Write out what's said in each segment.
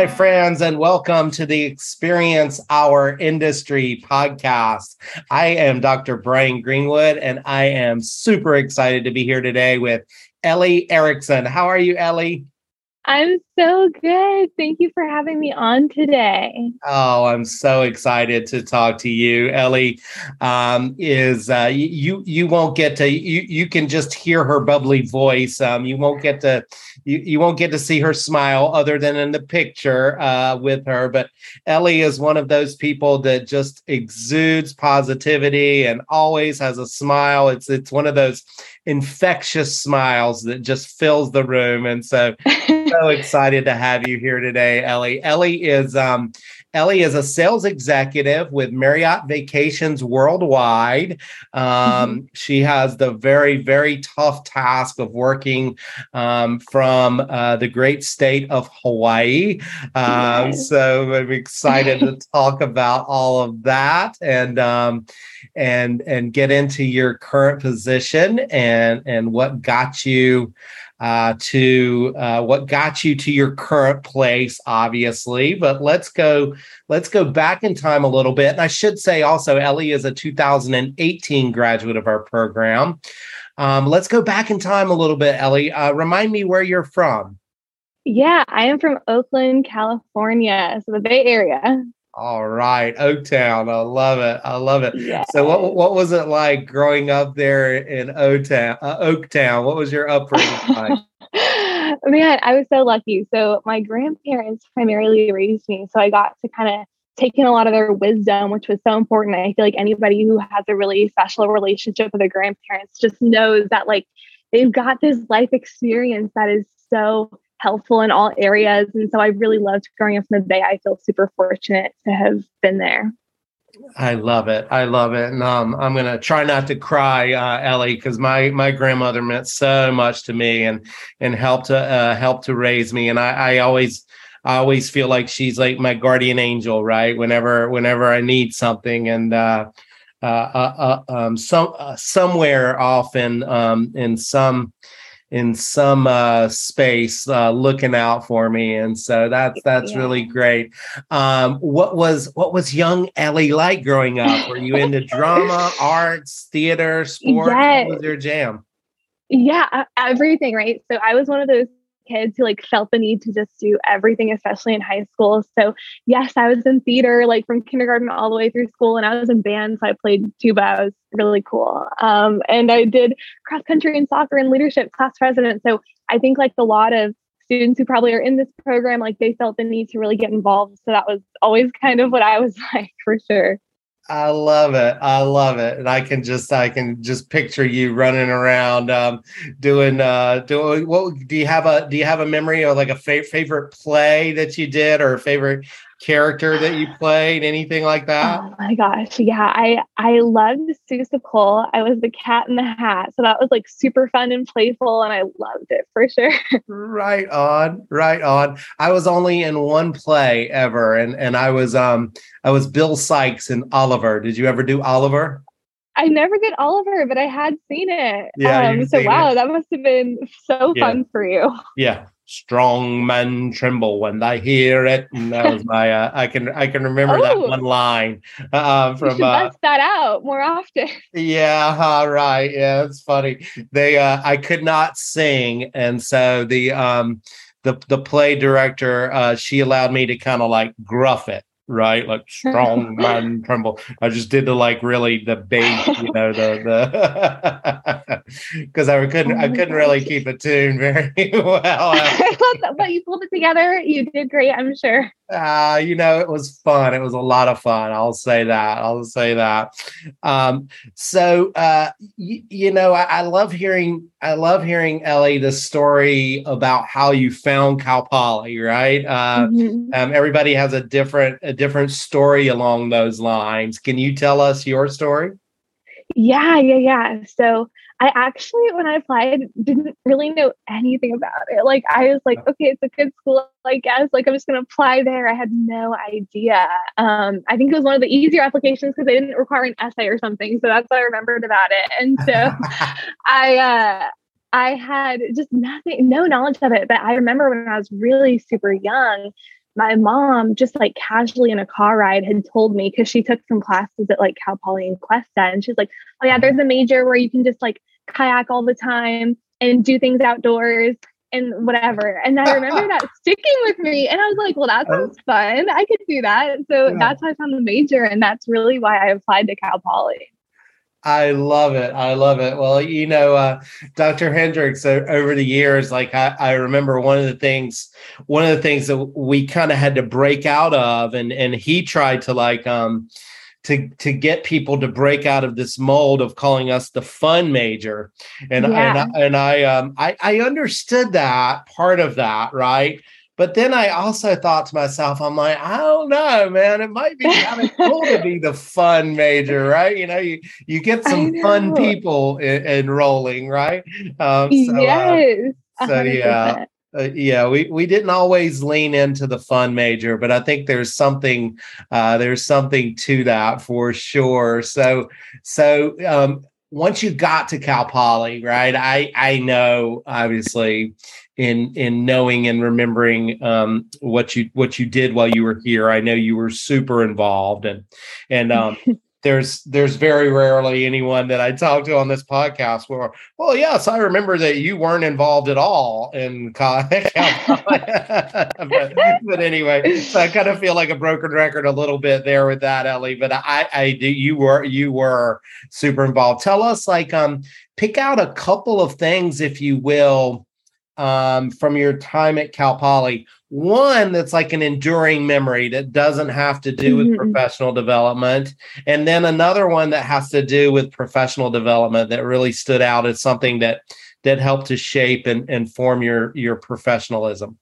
my friends, and welcome to the Experience Our Industry podcast. I am Dr. Brian Greenwood, and I am super excited to be here today with Ellie Erickson. How are you, Ellie? I'm so good. Thank you for having me on today. Oh, I'm so excited to talk to you. Ellie um, is uh, you. You won't get to you. You can just hear her bubbly voice. Um, you won't get to you, you won't get to see her smile other than in the picture uh, with her. But Ellie is one of those people that just exudes positivity and always has a smile. It's it's one of those infectious smiles that just fills the room. And so, so excited to have you here today, Ellie. Ellie is um, Ellie is a sales executive with Marriott Vacations Worldwide. Um, mm-hmm. She has the very, very tough task of working um, from uh, the great state of Hawaii. Um, yes. So I'm excited to talk about all of that and um, and and get into your current position and and what got you uh, to uh, what got you to your current place, obviously. But let's go let's go back in time a little bit. And I should say also, Ellie is a 2018 graduate of our program. Um, let's go back in time a little bit, Ellie. Uh, remind me where you're from. Yeah, I am from Oakland, California, so the Bay Area. All right, Oaktown. I love it. I love it. Yes. So, what what was it like growing up there in Oaktown? Uh, Oaktown. What was your upbringing like? Man, I was so lucky. So, my grandparents primarily raised me, so I got to kind of take in a lot of their wisdom, which was so important. I feel like anybody who has a really special relationship with their grandparents just knows that like they've got this life experience that is so helpful in all areas. And so I really loved growing up in the Bay. I feel super fortunate to have been there. I love it. I love it. And um, I'm gonna try not to cry, uh, Ellie, because my my grandmother meant so much to me and and helped to uh, help to raise me. And I, I always I always feel like she's like my guardian angel, right? Whenever whenever I need something, and uh, uh, uh, uh um, some uh, somewhere often um, in some in some uh, space uh, looking out for me and so that's that's yeah. really great um, what was what was young ellie like growing up were you into drama arts theater sports? yes. what was your jam yeah everything right so i was one of those kids who like felt the need to just do everything, especially in high school. So yes, I was in theater like from kindergarten all the way through school, and I was in band. So I played tuba. I was really cool. Um, and I did cross country and soccer and leadership, class president. So I think like a lot of students who probably are in this program, like they felt the need to really get involved. So that was always kind of what I was like for sure. I love it. I love it. And I can just I can just picture you running around um, doing uh doing what do you have a do you have a memory or like a fa- favorite play that you did or a favorite character that you played anything like that oh my gosh yeah i i loved seussical i was the cat in the hat so that was like super fun and playful and i loved it for sure right on right on i was only in one play ever and and i was um i was bill Sikes in oliver did you ever do oliver I never did Oliver, but I had seen it. Yeah. Um, so wow, it. that must have been so yeah. fun for you. Yeah strong men tremble when they hear it. And that was my uh, I can I can remember oh, that one line uh, from you uh, bust that out more often. Yeah, all right. Yeah, it's funny. They uh, I could not sing, and so the um the the play director uh, she allowed me to kind of like gruff it right? Like strong man tremble. I just did the like really the bass, you know, the the because I couldn't oh I couldn't really keep a tune very well. but you pulled it together. You did great, I'm sure uh, you know, it was fun. It was a lot of fun. I'll say that. I'll say that. Um, so, uh, y- you know, I-, I, love hearing, I love hearing Ellie the story about how you found Cal Poly, right? Uh, mm-hmm. um, everybody has a different, a different story along those lines. Can you tell us your story? Yeah, yeah, yeah. So I actually, when I applied, didn't really know anything about it. Like, I was like, okay, it's a good school, I guess. Like, I'm just going to apply there. I had no idea. Um, I think it was one of the easier applications because they didn't require an essay or something. So that's what I remembered about it. And so I, uh, I had just nothing, no knowledge of it. But I remember when I was really super young, my mom just like casually in a car ride had told me because she took some classes at like Cal Poly and Cuesta, and she's like, "Oh yeah, there's a major where you can just like kayak all the time and do things outdoors." and whatever. And I remember that sticking with me. And I was like, well, that oh. sounds fun. I could do that. So yeah. that's why I found the major. And that's really why I applied to Cal Poly. I love it. I love it. Well, you know, uh, Dr. Hendricks, uh, over the years, like I, I, remember one of the things, one of the things that we kind of had to break out of, and and he tried to like um to to get people to break out of this mold of calling us the fun major, and yeah. and and I um I I understood that part of that right but then I also thought to myself, I'm like, I don't know, man. It might be kind of cool to be the fun major, right? You know, you you get some fun people enrolling, right? Um, so, uh, yes. Uh, so yeah. Uh, yeah, we, we didn't always lean into the fun major, but I think there's something uh, there's something to that for sure. So so um, once you got to Cal Poly, right? I I know obviously in in knowing and remembering um, what you what you did while you were here. I know you were super involved, and and um, there's there's very rarely anyone that I talk to on this podcast where, well, yes, I remember that you weren't involved at all in college. but, but, anyway, so I kind of feel like a broken record a little bit there with that, Ellie. But I I do you were you were super involved. Tell us like um pick out a couple of things, if you will um, from your time at Cal Poly. One that's like an enduring memory that doesn't have to do with mm-hmm. professional development, and then another one that has to do with professional development that really stood out as something that that helped to shape and, and form your your professionalism.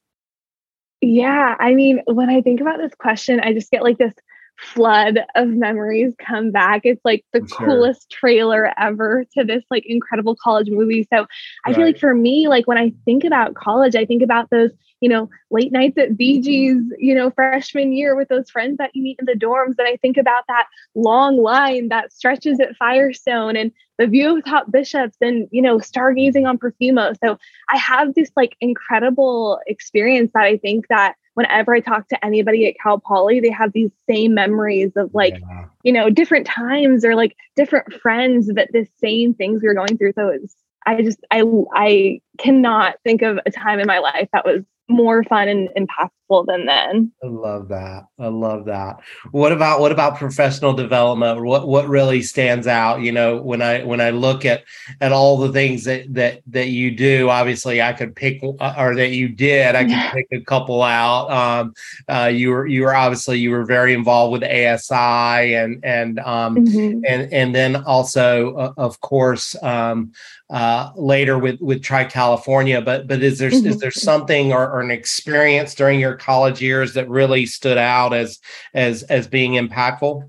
Yeah, I mean, when I think about this question, I just get like this flood of memories come back. It's like the sure. coolest trailer ever to this like incredible college movie. So I feel like for me, like when I think about college, I think about those, you know, late nights at BG's, you know, freshman year with those friends that you meet in the dorms. And I think about that long line that stretches at Firestone and the view of top bishops and, you know, stargazing on Perfumo. So I have this like incredible experience that I think that whenever I talk to anybody at Cal Poly, they have these same memories of like, yeah. you know, different times or like different friends that the same things we were going through. So it's, I just, I, I cannot think of a time in my life that was more fun and impactful than then. I love that. I love that. What about what about professional development? What what really stands out? You know, when I when I look at at all the things that that that you do, obviously I could pick uh, or that you did. I could pick a couple out. Um, uh, you were you were obviously you were very involved with ASI and and um, mm-hmm. and and then also uh, of course um, uh, later with with Tri California. But but is there mm-hmm. is there something or, or, an experience during your college years that really stood out as as as being impactful?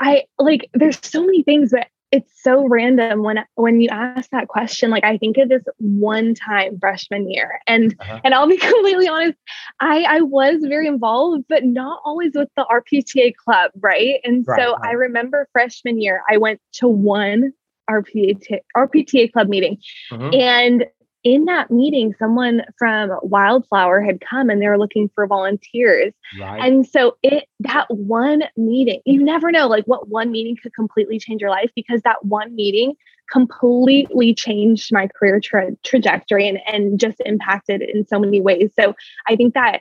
I like there's so many things, but it's so random when when you ask that question. Like I think of this one time freshman year, and uh-huh. and I'll be completely honest, I I was very involved, but not always with the RPTA club, right? And right, so right. I remember freshman year, I went to one RPTA, RPTA club meeting. Mm-hmm. And in that meeting, someone from Wildflower had come and they were looking for volunteers. Right. And so it that one meeting, you never know like what one meeting could completely change your life because that one meeting completely changed my career tra- trajectory and, and just impacted in so many ways. So I think that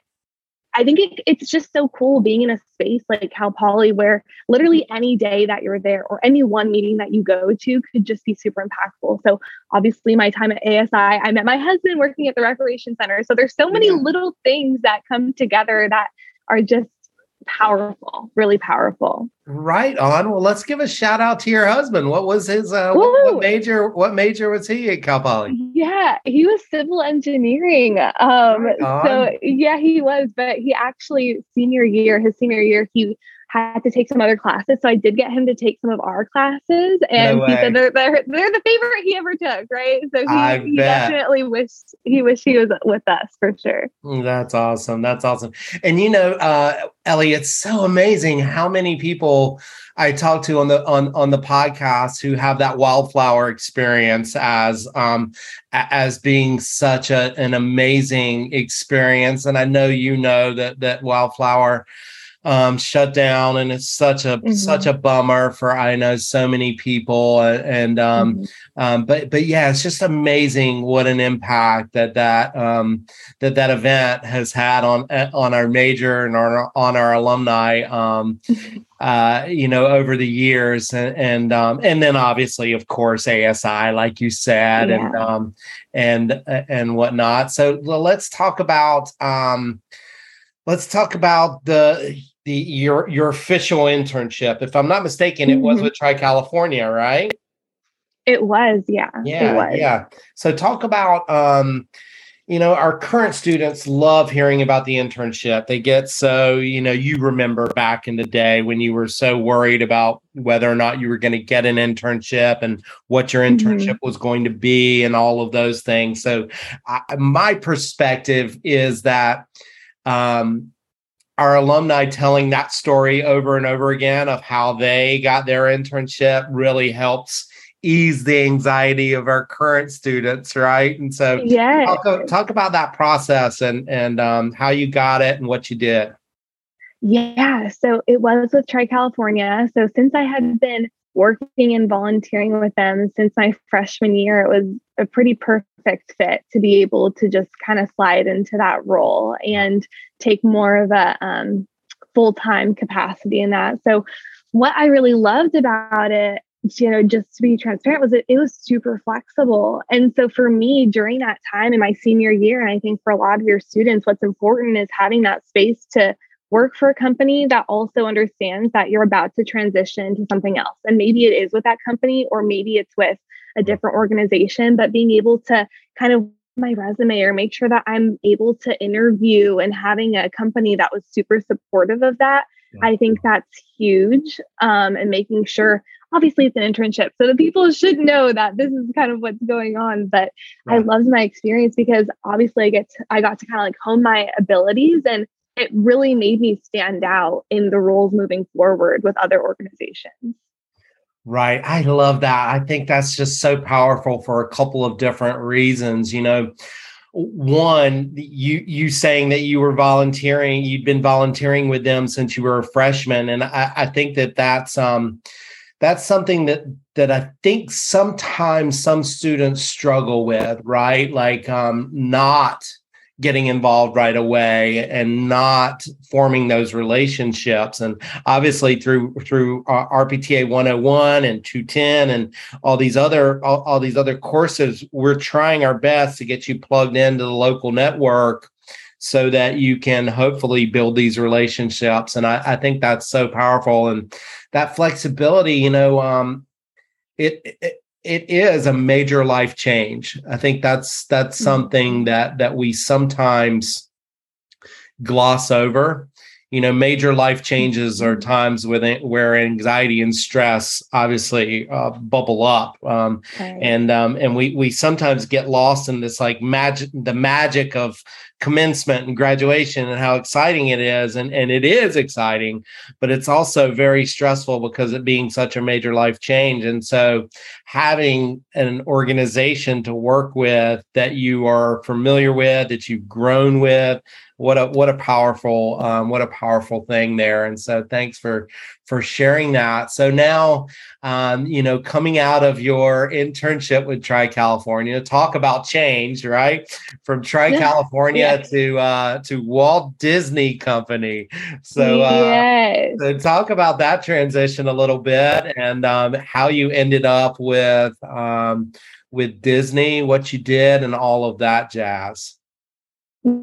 I think it, it's just so cool being in a space like Cal Poly where literally any day that you're there or any one meeting that you go to could just be super impactful. So obviously my time at ASI, I met my husband working at the recreation center. So there's so many yeah. little things that come together that are just powerful, really powerful. Right on. Well, let's give a shout out to your husband. What was his uh, what, what, major? What major was he at Cal Poly? Yeah, he was civil engineering. Um, right so yeah, he was. But he actually senior year, his senior year, he had to take some other classes. So I did get him to take some of our classes. And no he said they're, they're, they're the favorite he ever took, right? So he, he definitely wished he wished he was with us for sure. That's awesome. That's awesome. And you know, uh, Ellie, it's so amazing how many people people I talk to on the on on the podcast who have that wildflower experience as um as being such a an amazing experience. And I know you know that that wildflower um, shut down, and it's such a mm-hmm. such a bummer for I know so many people. And um, mm-hmm. um, but but yeah, it's just amazing what an impact that that um, that that event has had on on our major and on our, on our alumni. Um, uh, you know, over the years, and and, um, and then obviously, of course, ASI, like you said, yeah. and um, and and whatnot. So let's talk about um, let's talk about the the your your official internship. If I'm not mistaken, it was mm-hmm. with Tri California, right? It was, yeah. Yeah, was. yeah. So talk about um, you know, our current students love hearing about the internship. They get so, you know, you remember back in the day when you were so worried about whether or not you were going to get an internship and what your mm-hmm. internship mm-hmm. was going to be and all of those things. So, I, my perspective is that um, our alumni telling that story over and over again of how they got their internship really helps ease the anxiety of our current students right? And so yeah talk, talk about that process and and um, how you got it and what you did. Yeah so it was with tri california so since i had been working and volunteering with them since my freshman year it was a pretty perfect fit to be able to just kind of slide into that role. And take more of a um, full-time capacity in that. So what i really loved about it you know just to be transparent was it, it was super flexible. And so for me during that time in my senior year and i think for a lot of your students what's important is having that space to work for a company that also understands that you're about to transition to something else. And maybe it is with that company, or maybe it's with a different organization, but being able to kind of my resume or make sure that I'm able to interview and having a company that was super supportive of that. Yeah. I think that's huge. Um, and making sure, obviously, it's an internship. So the people should know that this is kind of what's going on. But right. I loved my experience because obviously I get to, I got to kind of like hone my abilities and it really made me stand out in the roles moving forward with other organizations. Right. I love that. I think that's just so powerful for a couple of different reasons. You know, one, you you saying that you were volunteering, you'd been volunteering with them since you were a freshman, and I, I think that that's um that's something that that I think sometimes some students struggle with, right? Like um not getting involved right away and not forming those relationships. And obviously through through uh, rpta 101 and 210 and all these other all, all these other courses we're trying our best to get you plugged into the local network so that you can hopefully build these relationships. And i, I think that's so powerful. And that flexibility you know um it, it it is a major life change. I think that's that's mm-hmm. something that that we sometimes gloss over. You know, major life changes are mm-hmm. times where anxiety and stress obviously uh, bubble up, um, and um, and we we sometimes get lost in this like magic, the magic of commencement and graduation and how exciting it is. And, and it is exciting but it's also very stressful because it being such a major life change. And so having an organization to work with that you are familiar with that you've grown with what a what a powerful um, what a powerful thing there. And so thanks for for sharing that. So now um, you know coming out of your internship with tri california talk about change right from tri california yeah. to uh, to walt disney company so, uh, yes. so talk about that transition a little bit and um, how you ended up with um, with disney what you did and all of that jazz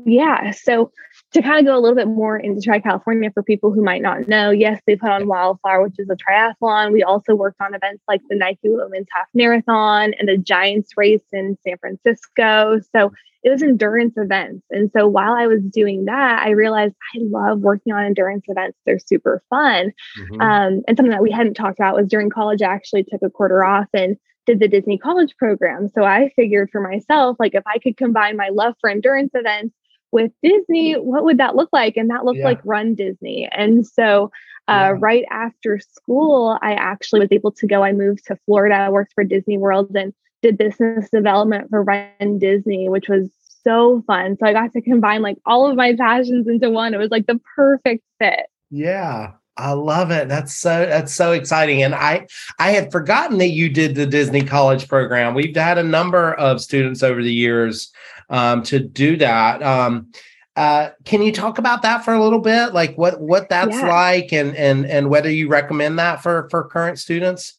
yeah. So to kind of go a little bit more into Tri California for people who might not know, yes, they put on Wildflower, which is a triathlon. We also worked on events like the Nike Women's Half Marathon and the Giants race in San Francisco. So it was endurance events. And so while I was doing that, I realized I love working on endurance events. They're super fun. Mm-hmm. Um, and something that we hadn't talked about was during college, I actually took a quarter off and did the Disney College program. So I figured for myself, like if I could combine my love for endurance events with Disney, what would that look like? And that looked yeah. like Run Disney. And so Uh, right after school, I actually was able to go. I moved to Florida, worked for Disney World, and did business development for Run Disney, which was so fun. So I got to combine like all of my passions into one. It was like the perfect fit. Yeah. I love it. That's so that's so exciting. And I I had forgotten that you did the Disney College program. We've had a number of students over the years um, to do that. Um, uh, can you talk about that for a little bit? Like what what that's yeah. like and and and whether you recommend that for for current students?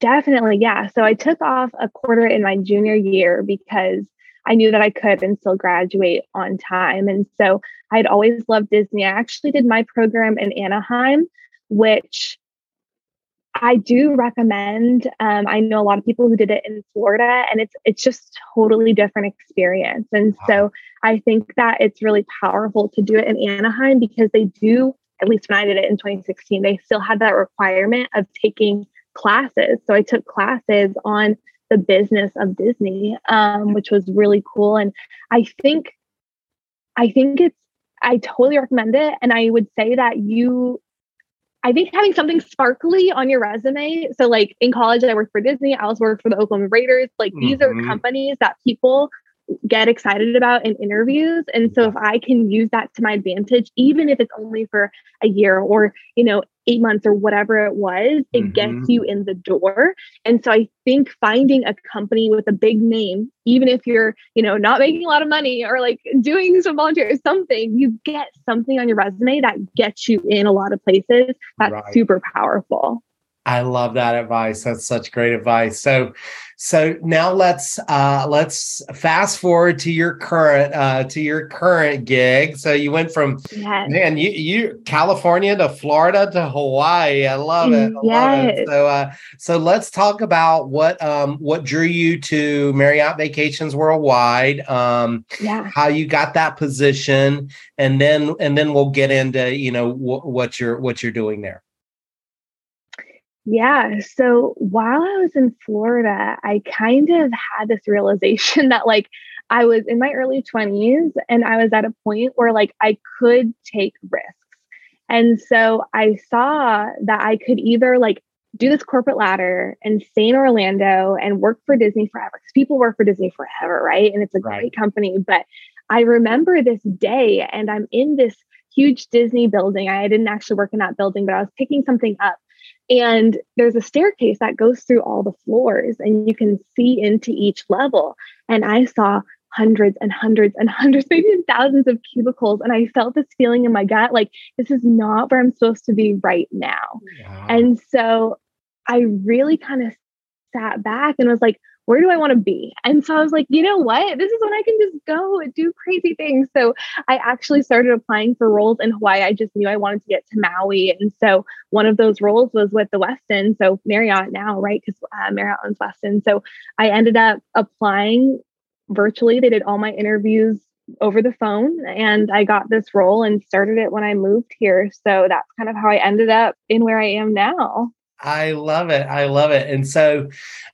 Definitely, yeah. So I took off a quarter in my junior year because I knew that I could and still graduate on time. And so I'd always loved Disney. I actually did my program in Anaheim, which I do recommend. Um, I know a lot of people who did it in Florida, and it's it's just totally different experience. And wow. so I think that it's really powerful to do it in Anaheim because they do. At least when I did it in 2016, they still had that requirement of taking classes. So I took classes on the business of Disney, um, which was really cool. And I think, I think it's, I totally recommend it. And I would say that you, I think having something sparkly on your resume. So, like in college, I worked for Disney. I also worked for the Oakland Raiders. Like these mm-hmm. are companies that people get excited about in interviews and so if i can use that to my advantage even if it's only for a year or you know eight months or whatever it was it mm-hmm. gets you in the door and so i think finding a company with a big name even if you're you know not making a lot of money or like doing some volunteer or something you get something on your resume that gets you in a lot of places that's right. super powerful I love that advice. That's such great advice. So, so now let's uh, let's fast forward to your current uh, to your current gig. So you went from yes. man, you you California to Florida to Hawaii. I love it. I yes. Love it. So uh, so let's talk about what um what drew you to Marriott Vacations Worldwide. Um, yeah. How you got that position, and then and then we'll get into you know wh- what you're what you're doing there. Yeah. So while I was in Florida, I kind of had this realization that like I was in my early 20s and I was at a point where like I could take risks. And so I saw that I could either like do this corporate ladder and stay in Orlando and work for Disney forever because people work for Disney forever, right? And it's a right. great company. But I remember this day and I'm in this huge Disney building. I didn't actually work in that building, but I was picking something up and there's a staircase that goes through all the floors, and you can see into each level. And I saw hundreds and hundreds and hundreds, maybe thousands of cubicles. And I felt this feeling in my gut like, this is not where I'm supposed to be right now. And so I really kind of sat back and was like, where do I want to be? And so I was like, you know what? This is when I can just go and do crazy things. So I actually started applying for roles in Hawaii. I just knew I wanted to get to Maui. And so one of those roles was with the Westin. So Marriott now, right? Because uh, Marriott owns Westin. So I ended up applying virtually. They did all my interviews over the phone and I got this role and started it when I moved here. So that's kind of how I ended up in where I am now. I love it. I love it. And so,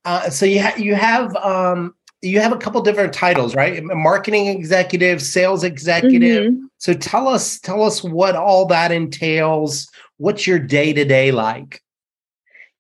uh, so you ha- you have um, you have a couple different titles, right? Marketing executive, sales executive. Mm-hmm. So tell us tell us what all that entails. What's your day to day like?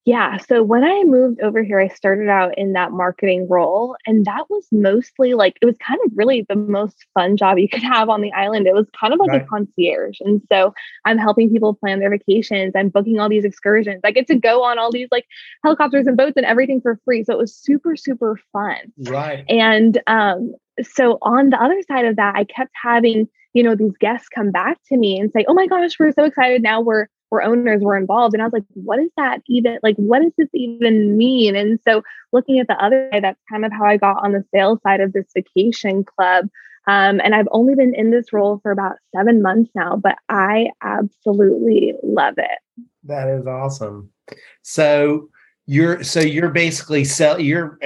Yeah. So when I moved over here, I started out in that marketing role. And that was mostly like, it was kind of really the most fun job you could have on the island. It was kind of like right. a concierge. And so I'm helping people plan their vacations. I'm booking all these excursions. I get to go on all these like helicopters and boats and everything for free. So it was super, super fun. Right. And um, so on the other side of that, I kept having, you know, these guests come back to me and say, oh my gosh, we're so excited. Now we're where owners were involved. And I was like, what is that even like? What does this even mean? And so looking at the other side, that's kind of how I got on the sales side of this vacation club. Um, and I've only been in this role for about seven months now, but I absolutely love it. That is awesome. So you're so you're basically sell you're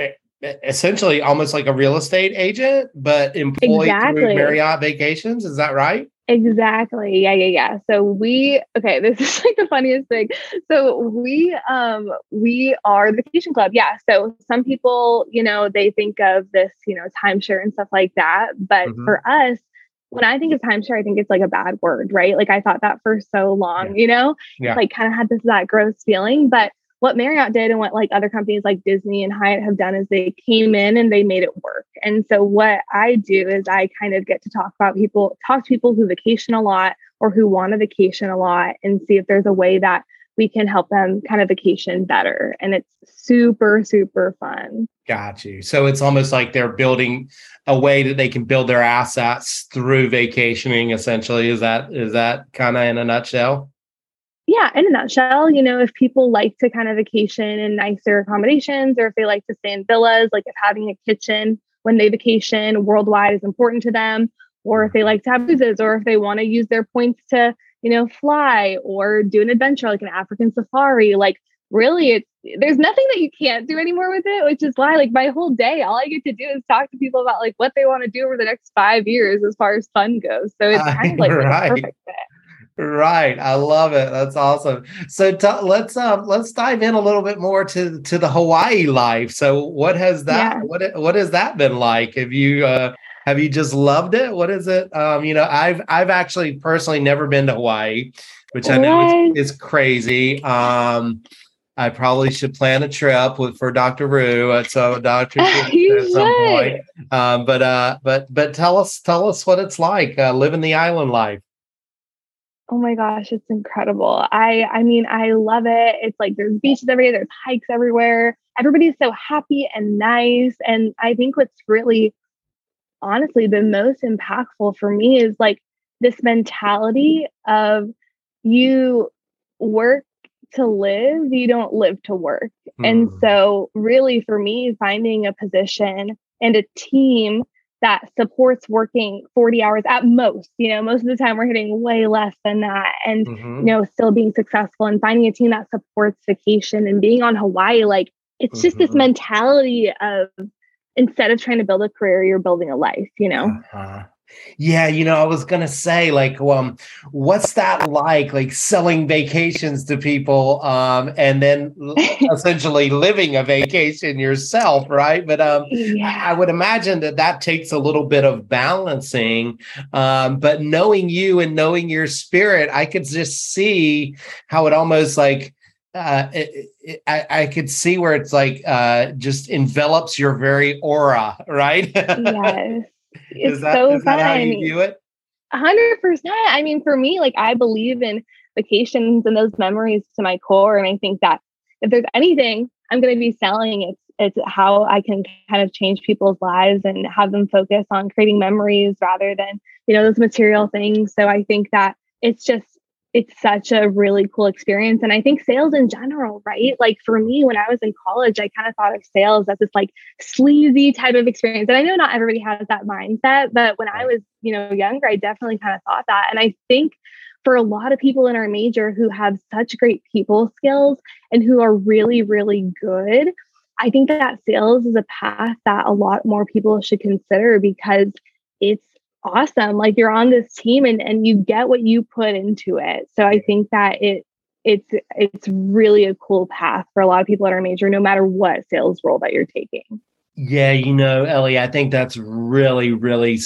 essentially almost like a real estate agent, but employed exactly. through Marriott Vacations. Is that right? Exactly. Yeah, yeah, yeah. So we okay, this is like the funniest thing. So we um we are the vacation club. Yeah. So some people, you know, they think of this, you know, timeshare and stuff like that. But mm-hmm. for us, when I think of timeshare, I think it's like a bad word, right? Like I thought that for so long, yeah. you know, yeah. like kind of had this that gross feeling. But what Marriott did and what like other companies like Disney and Hyatt have done is they came in and they made it work. And so what I do is I kind of get to talk about people, talk to people who vacation a lot or who want to vacation a lot and see if there's a way that we can help them kind of vacation better. And it's super, super fun. Got you. So it's almost like they're building a way that they can build their assets through vacationing, essentially. Is that is that kind of in a nutshell? Yeah, in a nutshell, you know, if people like to kind of vacation in nicer accommodations or if they like to stay in villas, like if having a kitchen when they vacation worldwide is important to them, or if they like to have cruises, or if they want to use their points to you know, fly or do an adventure like an African safari. Like, really, it's there's nothing that you can't do anymore with it, which is why, like, my whole day, all I get to do is talk to people about like what they want to do over the next five years as far as fun goes. So it's kind of like right. perfect fit. Right, I love it. That's awesome. So t- let's um let's dive in a little bit more to to the Hawaii life. So what has that yeah. what what has that been like? Have you uh have you just loved it? What is it? Um, you know, I've I've actually personally never been to Hawaii, which I know is, is crazy. Um, I probably should plan a trip with for Dr. Rue so Dr. at some point. Um, but uh, but but tell us tell us what it's like uh, living the island life. Oh my gosh, it's incredible. I I mean, I love it. It's like there's beaches everywhere, there's hikes everywhere. Everybody's so happy and nice. And I think what's really honestly been most impactful for me is like this mentality of you work to live, you don't live to work. Mm. And hmm. so, really, for me, finding a position and a team that supports working 40 hours at most, you know, most of the time we're hitting way less than that. And, mm-hmm. you know, still being successful and finding a team that supports vacation and being on Hawaii, like, it's mm-hmm. just this mm-hmm. mentality of instead of trying to build a career, you're building a life, you know? Uh-huh. Yeah, you know, I was gonna say, like, um, what's that like? Like selling vacations to people, um, and then essentially living a vacation yourself, right? But um, yeah. I would imagine that that takes a little bit of balancing. Um, but knowing you and knowing your spirit, I could just see how it almost like uh, it, it, I, I could see where it's like uh, just envelops your very aura, right? yes, it's is that, so is fun. That how you view it? hundred percent. I mean, for me, like I believe in vacations and those memories to my core, and I think that if there's anything I'm going to be selling, it's it's how I can kind of change people's lives and have them focus on creating memories rather than you know those material things. So I think that it's just it's such a really cool experience. And I think sales in general, right? Like for me, when I was in college, I kind of thought of sales as this like sleazy type of experience. And I know not everybody has that mindset, but when I was, you know, younger, I definitely kind of thought that. And I think for a lot of people in our major who have such great people skills and who are really, really good, I think that sales is a path that a lot more people should consider because it's awesome. Like you're on this team and and you get what you put into it. So i think that it it's it's really a cool path for a lot of people at our major no matter what sales role that you're taking. Yeah you know ellie i think that's really really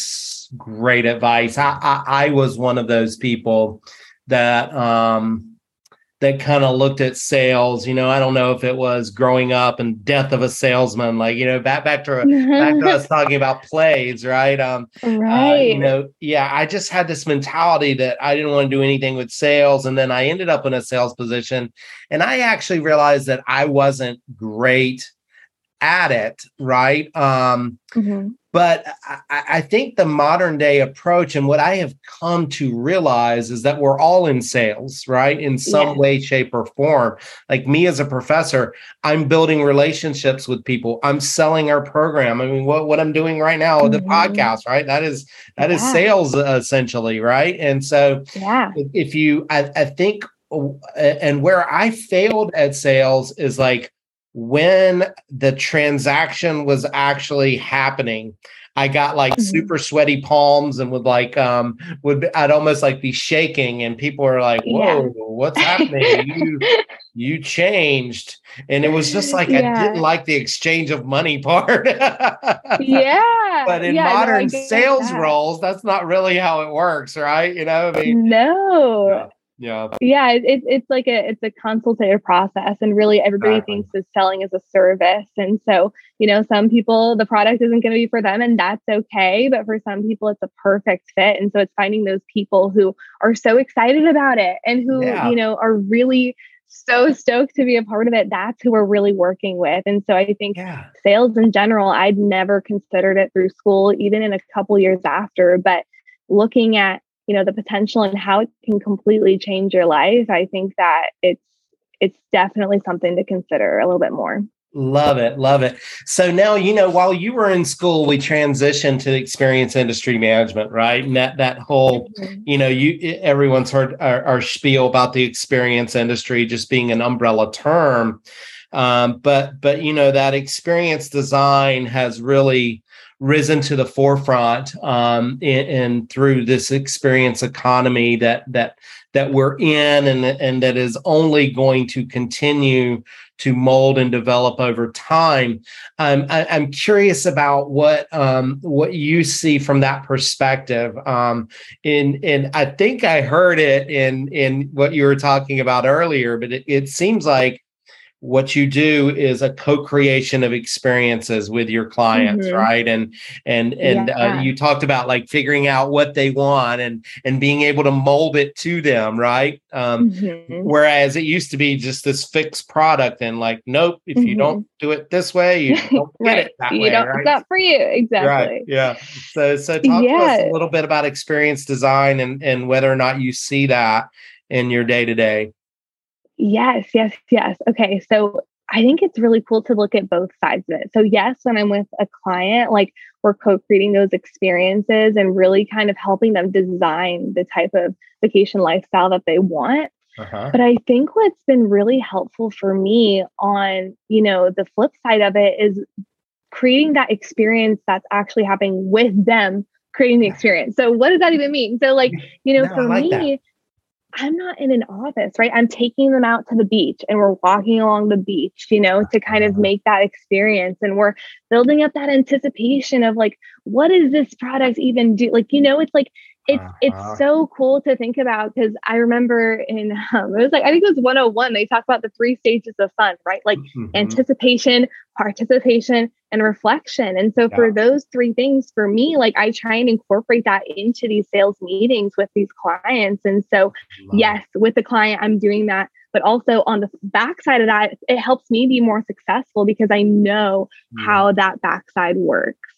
great advice. I i, I was one of those people that um that kind of looked at sales. You know, I don't know if it was growing up and death of a salesman, like you know, back back to back to us talking about plays, right? Um, right. Uh, you know, yeah, I just had this mentality that I didn't want to do anything with sales, and then I ended up in a sales position, and I actually realized that I wasn't great at it, right? Um, mm-hmm. But I, I, think the modern day approach and what I have come to realize is that we're all in sales, right? In some yeah. way, shape, or form. Like me as a professor, I'm building relationships with people. I'm selling our program. I mean, what, what I'm doing right now, mm-hmm. the podcast, right? That is that yeah. is sales essentially, right? And so yeah. if you I, I think and where I failed at sales is like when the transaction was actually happening, I got like mm-hmm. super sweaty palms and would like um would I'd almost like be shaking and people were like, "Whoa, yeah. what's happening? you you changed." And it was just like yeah. I didn't like the exchange of money part. yeah. But in yeah, modern no, sales that. roles, that's not really how it works, right? You know, I mean, no yeah yeah it's it's like a it's a consultative process and really everybody exactly. thinks is selling as a service and so you know some people the product isn't going to be for them and that's okay but for some people it's a perfect fit and so it's finding those people who are so excited about it and who yeah. you know are really so stoked to be a part of it that's who we're really working with and so i think yeah. sales in general i'd never considered it through school even in a couple years after but looking at you know the potential and how it can completely change your life i think that it's it's definitely something to consider a little bit more. Love it love it. So now you know while you were in school we transitioned to experience industry management right? And that that whole mm-hmm. you know you everyone's heard our, our spiel about the experience industry just being an umbrella term. Um, but but you know that experience design has really risen to the forefront um, and through this experience economy that that that we're in and and that is only going to continue to mold and develop over time. Um, I, am curious about what um, what you see from that perspective. Um, in and I think I heard it in in what you were talking about earlier, but it, it seems like what you do is a co-creation of experiences with your clients mm-hmm. right and and and uh, yeah. uh, you talked about like figuring out what they want and and being able to mold it to them right um, mm-hmm. whereas it used to be just this fixed product and like nope if mm-hmm. you don't mm-hmm. do it this way you don't right. get it that you way don't, right? it's not for you exactly right yeah so so talk yeah. to us a little bit about experience design and and whether or not you see that in your day to day Yes, yes, yes. Okay. So I think it's really cool to look at both sides of it. So, yes, when I'm with a client, like we're co creating those experiences and really kind of helping them design the type of vacation lifestyle that they want. Uh-huh. But I think what's been really helpful for me on, you know, the flip side of it is creating that experience that's actually happening with them creating the experience. So what does that even mean? So like, you know, no, for like me, that. I'm not in an office, right? I'm taking them out to the beach and we're walking along the beach, you know, to kind of uh-huh. make that experience. And we're building up that anticipation of like, what does this product even do? Like, you know, it's like it's uh-huh. it's so cool to think about because I remember in um, it was like I think it was 101 they talk about the three stages of fun right like mm-hmm. anticipation participation and reflection and so yeah. for those three things for me like I try and incorporate that into these sales meetings with these clients and so Love yes with the client I'm doing that but also on the backside of that it helps me be more successful because I know yeah. how that backside works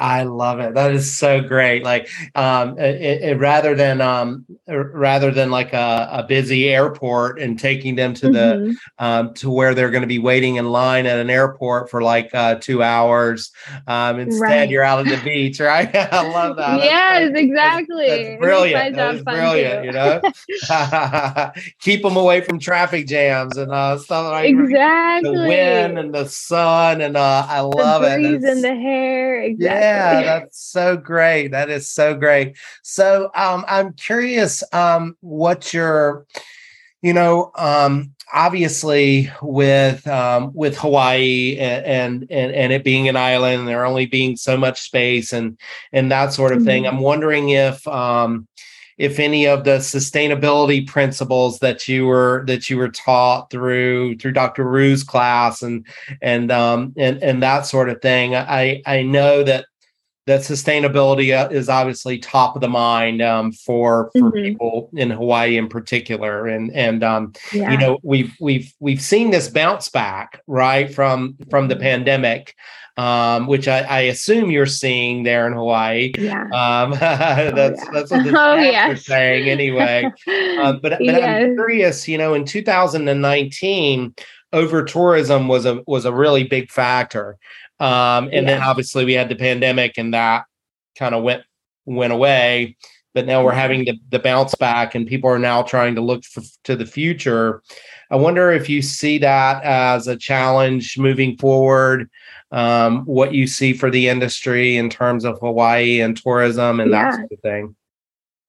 I love it. That is so great. Like, um, it, it, rather than um, rather than like a, a, busy airport and taking them to mm-hmm. the um, to where they're going to be waiting in line at an airport for like uh, two hours. Um, instead, right. you're out on the beach, right? I love that. Yes, that's, exactly. That's, that's brilliant. That brilliant. You know, keep them away from traffic jams and uh, stuff like that. exactly the wind and the sun and uh, I love the breeze it. and the hair. Exactly. Yeah yeah, that's so great. That is so great. So um, I'm curious um, what your, you know, um, obviously with um, with Hawaii and, and and it being an island, and there only being so much space and and that sort of mm-hmm. thing. I'm wondering if um, if any of the sustainability principles that you were that you were taught through through Dr. Rue's class and and um and and that sort of thing. I I know that that sustainability uh, is obviously top of the mind um, for for mm-hmm. people in Hawaii in particular, and and um, yeah. you know we've we've we've seen this bounce back right from from the mm-hmm. pandemic. Um, which I, I, assume you're seeing there in Hawaii. Yeah. Um, that's oh, yeah. that's what the oh, yes. are saying anyway. um, but but yes. I'm curious. You know, in 2019, over tourism was a was a really big factor. Um, and yeah. then obviously we had the pandemic and that kind of went went away. But now we're having the, the bounce back and people are now trying to look for, to the future. I wonder if you see that as a challenge moving forward um, what you see for the industry in terms of Hawaii and tourism and yeah. that sort of thing.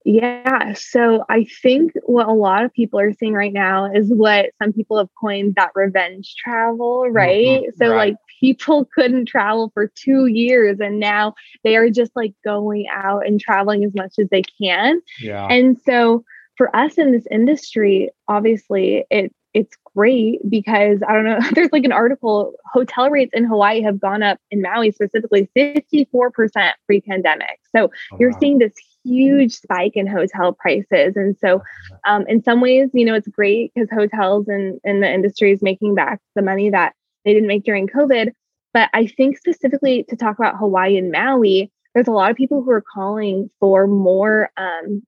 Yeah. So I think what a lot of people are seeing right now is what some people have coined that revenge travel, mm-hmm. right? Mm-hmm. So, right. like, people couldn't travel for two years and now they are just like going out and traveling as much as they can. Yeah. And so, for us in this industry, obviously, it it's great because I don't know, there's like an article hotel rates in Hawaii have gone up in Maui specifically 54% pre pandemic. So oh, you're wow. seeing this huge spike in hotel prices. And so, um, in some ways, you know, it's great because hotels and, and the industry is making back the money that they didn't make during COVID. But I think specifically to talk about Hawaii and Maui, there's a lot of people who are calling for more um,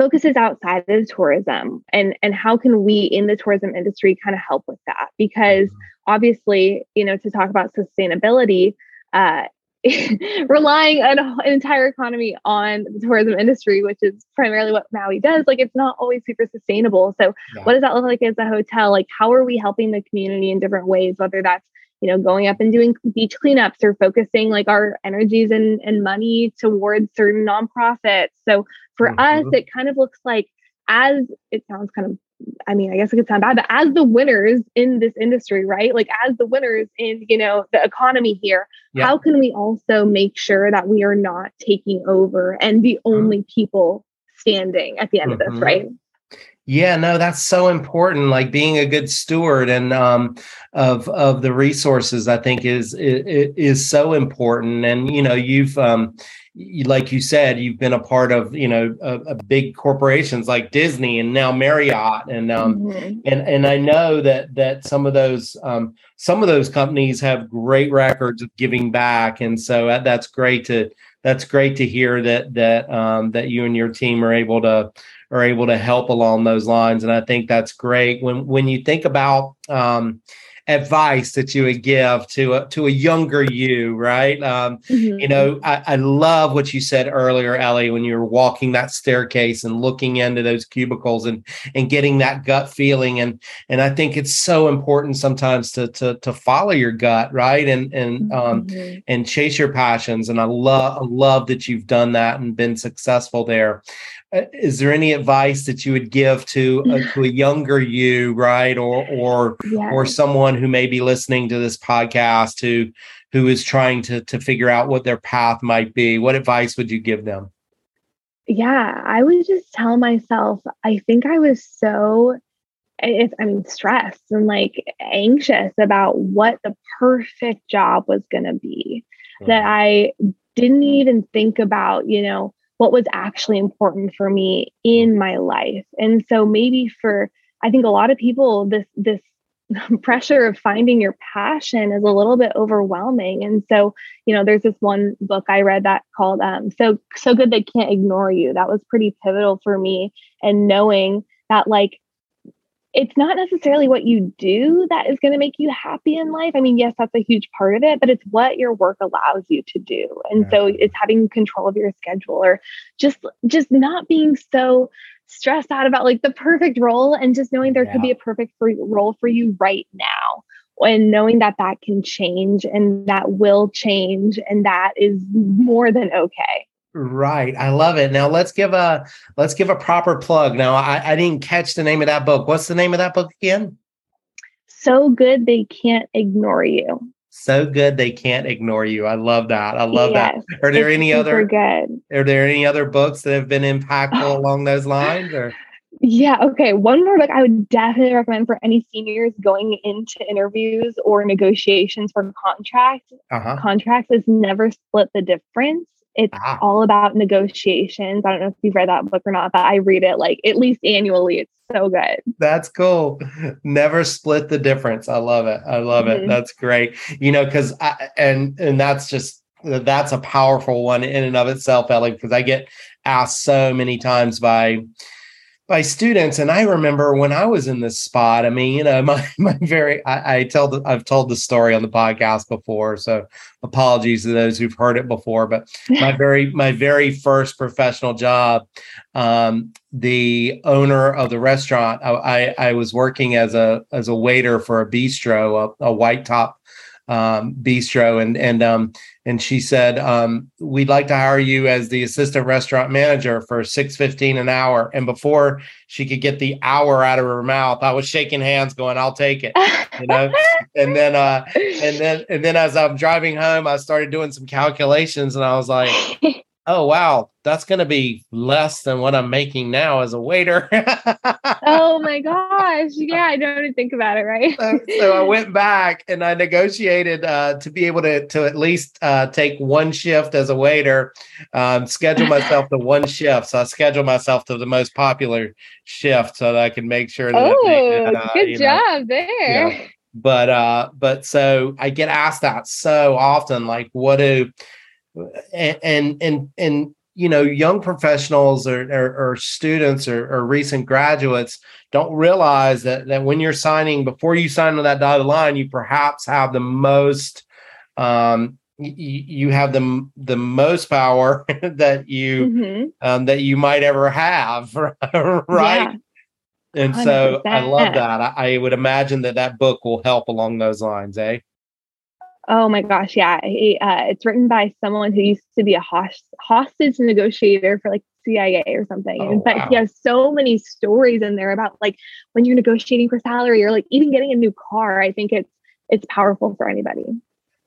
focuses outside of tourism and and how can we in the tourism industry kind of help with that because mm-hmm. obviously you know to talk about sustainability uh, relying on an entire economy on the tourism industry, which is primarily what Maui does, like it's not always super sustainable. So, yeah. what does that look like as a hotel? Like, how are we helping the community in different ways, whether that's you know going up and doing beach cleanups or focusing like our energies and, and money towards certain nonprofits so for mm-hmm. us it kind of looks like as it sounds kind of I mean, I guess it could sound bad, but as the winners in this industry, right? Like as the winners in, you know, the economy here, yeah. how can we also make sure that we are not taking over and the mm-hmm. only people standing at the end mm-hmm. of this, mm-hmm. right? Yeah, no, that's so important. Like being a good steward and um, of of the resources, I think is, is is so important. And you know, you've um, like you said, you've been a part of you know a, a big corporations like Disney and now Marriott, and um, mm-hmm. and and I know that that some of those um, some of those companies have great records of giving back, and so that's great to that's great to hear that that um, that you and your team are able to are able to help along those lines. And I think that's great. When when you think about um, advice that you would give to a, to a younger you, right? Um, mm-hmm. You know, I, I, love what you said earlier, Ellie, when you were walking that staircase and looking into those cubicles and and getting that gut feeling. And and I think it's so important sometimes to to to follow your gut, right? And and um mm-hmm. and chase your passions. And I love love that you've done that and been successful there. Uh, is there any advice that you would give to a, to a younger you right or or yes. or someone who may be listening to this podcast who who is trying to to figure out what their path might be what advice would you give them yeah i would just tell myself i think i was so i mean stressed and like anxious about what the perfect job was going to be mm-hmm. that i didn't even think about you know what was actually important for me in my life. And so maybe for I think a lot of people this this pressure of finding your passion is a little bit overwhelming. And so, you know, there's this one book I read that called um so so good they can't ignore you. That was pretty pivotal for me and knowing that like it's not necessarily what you do that is going to make you happy in life. I mean, yes, that's a huge part of it, but it's what your work allows you to do. And yeah. so it's having control of your schedule or just just not being so stressed out about like the perfect role and just knowing there yeah. could be a perfect for, role for you right now and knowing that that can change and that will change and that is more than okay. Right. I love it. Now let's give a let's give a proper plug. Now I, I didn't catch the name of that book. What's the name of that book again? So good they can't ignore you. So good they can't ignore you. I love that. I love yes, that. Are there any other good? Are there any other books that have been impactful along those lines or yeah. Okay. One more book I would definitely recommend for any seniors going into interviews or negotiations for contracts. uh-huh. contracts is Never Split the Difference. It's ah. all about negotiations. I don't know if you've read that book or not, but I read it like at least annually. It's so good. That's cool. Never split the difference. I love it. I love mm-hmm. it. That's great. You know, because I and and that's just that's a powerful one in and of itself, Ellie, because I get asked so many times by by students. And I remember when I was in this spot, I mean, you know, my, my very, I, I tell the, I've told the story on the podcast before. So apologies to those who've heard it before, but my very, my very first professional job, um, the owner of the restaurant, I, I, I was working as a, as a waiter for a bistro, a, a white top um, bistro, and and um, and she said, um, "We'd like to hire you as the assistant restaurant manager for six fifteen an hour." And before she could get the hour out of her mouth, I was shaking hands, going, "I'll take it," you know. and then, uh, and then, and then, as I'm driving home, I started doing some calculations, and I was like, "Oh wow, that's going to be less than what I'm making now as a waiter." oh my gosh! Yeah, I don't even think about it, right? so, so, I went back and I negotiated uh, to be able to to at least uh, take one shift as a waiter, um, schedule myself to one shift. So I scheduled myself to the most popular shift so that I can make sure that. Oh, uh, good job know, there. You know, but uh, but so I get asked that so often, like, what do and and and, and you know young professionals or, or, or students or, or, recent graduates don't realize that that when you're signing before you sign on that dotted line you perhaps have the most um, you, you have the the most power that you mm-hmm. um, that you might ever have right yeah. and so i love that I, I would imagine that that book will help along those lines eh Oh my gosh, yeah. uh, it's written by someone who used to be a host- hostage negotiator for like CIA or something. Oh, in fact, wow. he has so many stories in there about like when you're negotiating for salary or like even getting a new car. I think it's it's powerful for anybody.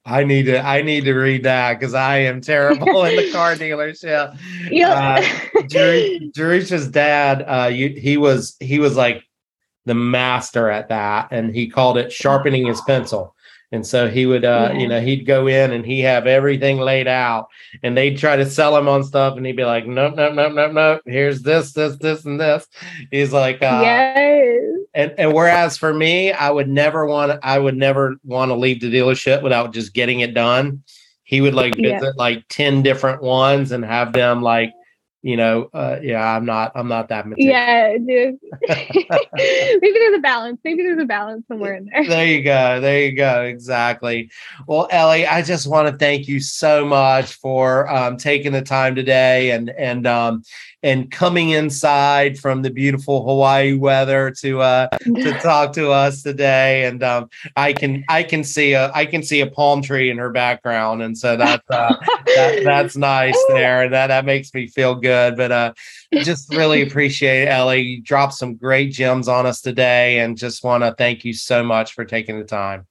I need to I need to read that because I am terrible in the car dealership. Yeah, uh, Jerisha's dad, uh, you, he was he was like the master at that, and he called it sharpening his pencil and so he would, uh, yeah. you know, he'd go in and he have everything laid out, and they'd try to sell him on stuff, and he'd be like, "Nope, nope, nope, nope, nope. Here's this, this, this, and this." He's like, uh, "Yes." And and whereas for me, I would never want, I would never want to leave the dealership without just getting it done. He would like visit yeah. like ten different ones and have them like you know, uh, yeah, I'm not, I'm not that material. Yeah, dude. Maybe there's a balance. Maybe there's a balance somewhere in there. There you go. There you go. Exactly. Well, Ellie, I just want to thank you so much for um, taking the time today and and um, and coming inside from the beautiful Hawaii weather to uh, to talk to us today. And um, I can I can see a I can see a palm tree in her background, and so that's uh, that, that's nice there, and that that makes me feel good. But uh, just really appreciate it, Ellie. You dropped some great gems on us today, and just want to thank you so much for taking the time.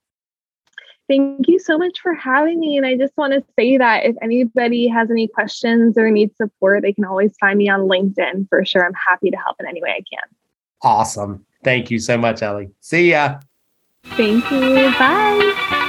Thank you so much for having me. And I just want to say that if anybody has any questions or needs support, they can always find me on LinkedIn for sure. I'm happy to help in any way I can. Awesome. Thank you so much, Ellie. See ya. Thank you. Bye.